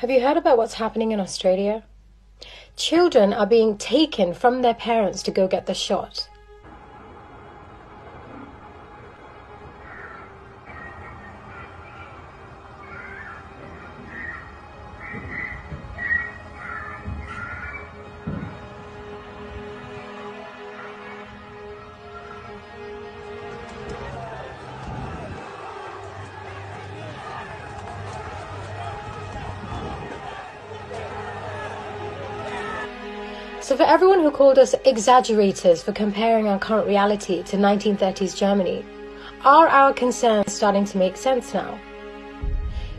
Have you heard about what's happening in Australia? Children are being taken from their parents to go get the shot. So, for everyone who called us exaggerators for comparing our current reality to 1930s Germany, are our concerns starting to make sense now?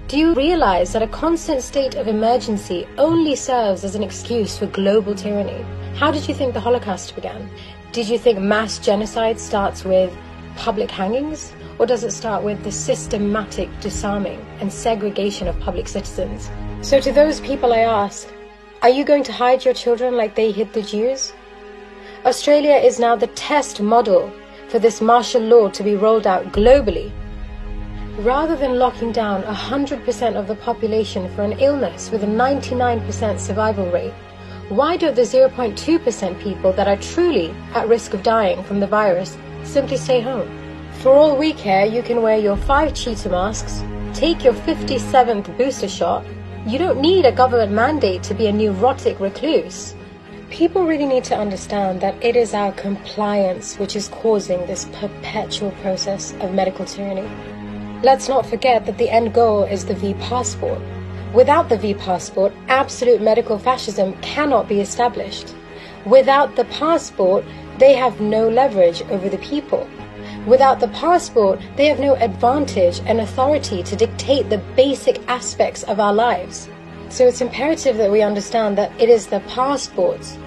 Do you realize that a constant state of emergency only serves as an excuse for global tyranny? How did you think the Holocaust began? Did you think mass genocide starts with public hangings? Or does it start with the systematic disarming and segregation of public citizens? So, to those people, I ask, are you going to hide your children like they hid the Jews? Australia is now the test model for this martial law to be rolled out globally. Rather than locking down 100% of the population for an illness with a 99% survival rate, why don't the 0.2% people that are truly at risk of dying from the virus simply stay home? For all we care, you can wear your five cheetah masks, take your 57th booster shot, you don't need a government mandate to be a neurotic recluse. People really need to understand that it is our compliance which is causing this perpetual process of medical tyranny. Let's not forget that the end goal is the V passport. Without the V passport, absolute medical fascism cannot be established. Without the passport, they have no leverage over the people. Without the passport, they have no advantage and authority to dictate the basic aspects of our lives. So it's imperative that we understand that it is the passports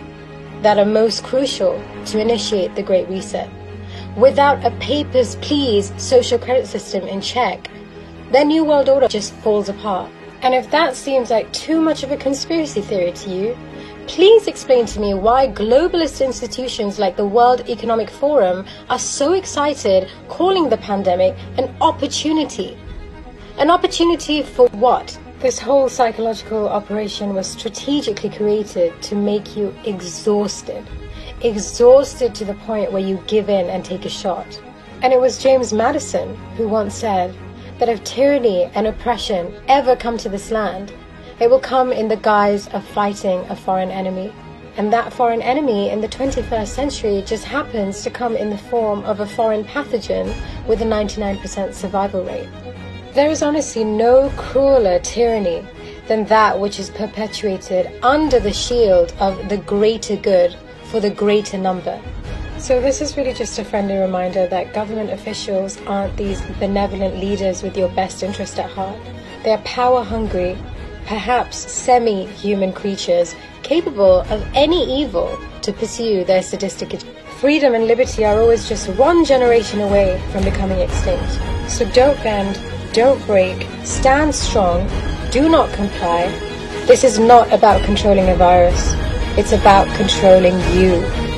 that are most crucial to initiate the Great Reset. Without a papers, please social credit system in check, their New World Order just falls apart. And if that seems like too much of a conspiracy theory to you, Please explain to me why globalist institutions like the World Economic Forum are so excited calling the pandemic an opportunity. An opportunity for what? This whole psychological operation was strategically created to make you exhausted. Exhausted to the point where you give in and take a shot. And it was James Madison who once said that if tyranny and oppression ever come to this land, it will come in the guise of fighting a foreign enemy. And that foreign enemy in the 21st century just happens to come in the form of a foreign pathogen with a 99% survival rate. There is honestly no crueler tyranny than that which is perpetuated under the shield of the greater good for the greater number. So, this is really just a friendly reminder that government officials aren't these benevolent leaders with your best interest at heart. They are power hungry perhaps semi human creatures capable of any evil to pursue their sadistic Freedom and liberty are always just one generation away from becoming extinct. So don't bend, don't break, stand strong, do not comply. This is not about controlling a virus, it's about controlling you.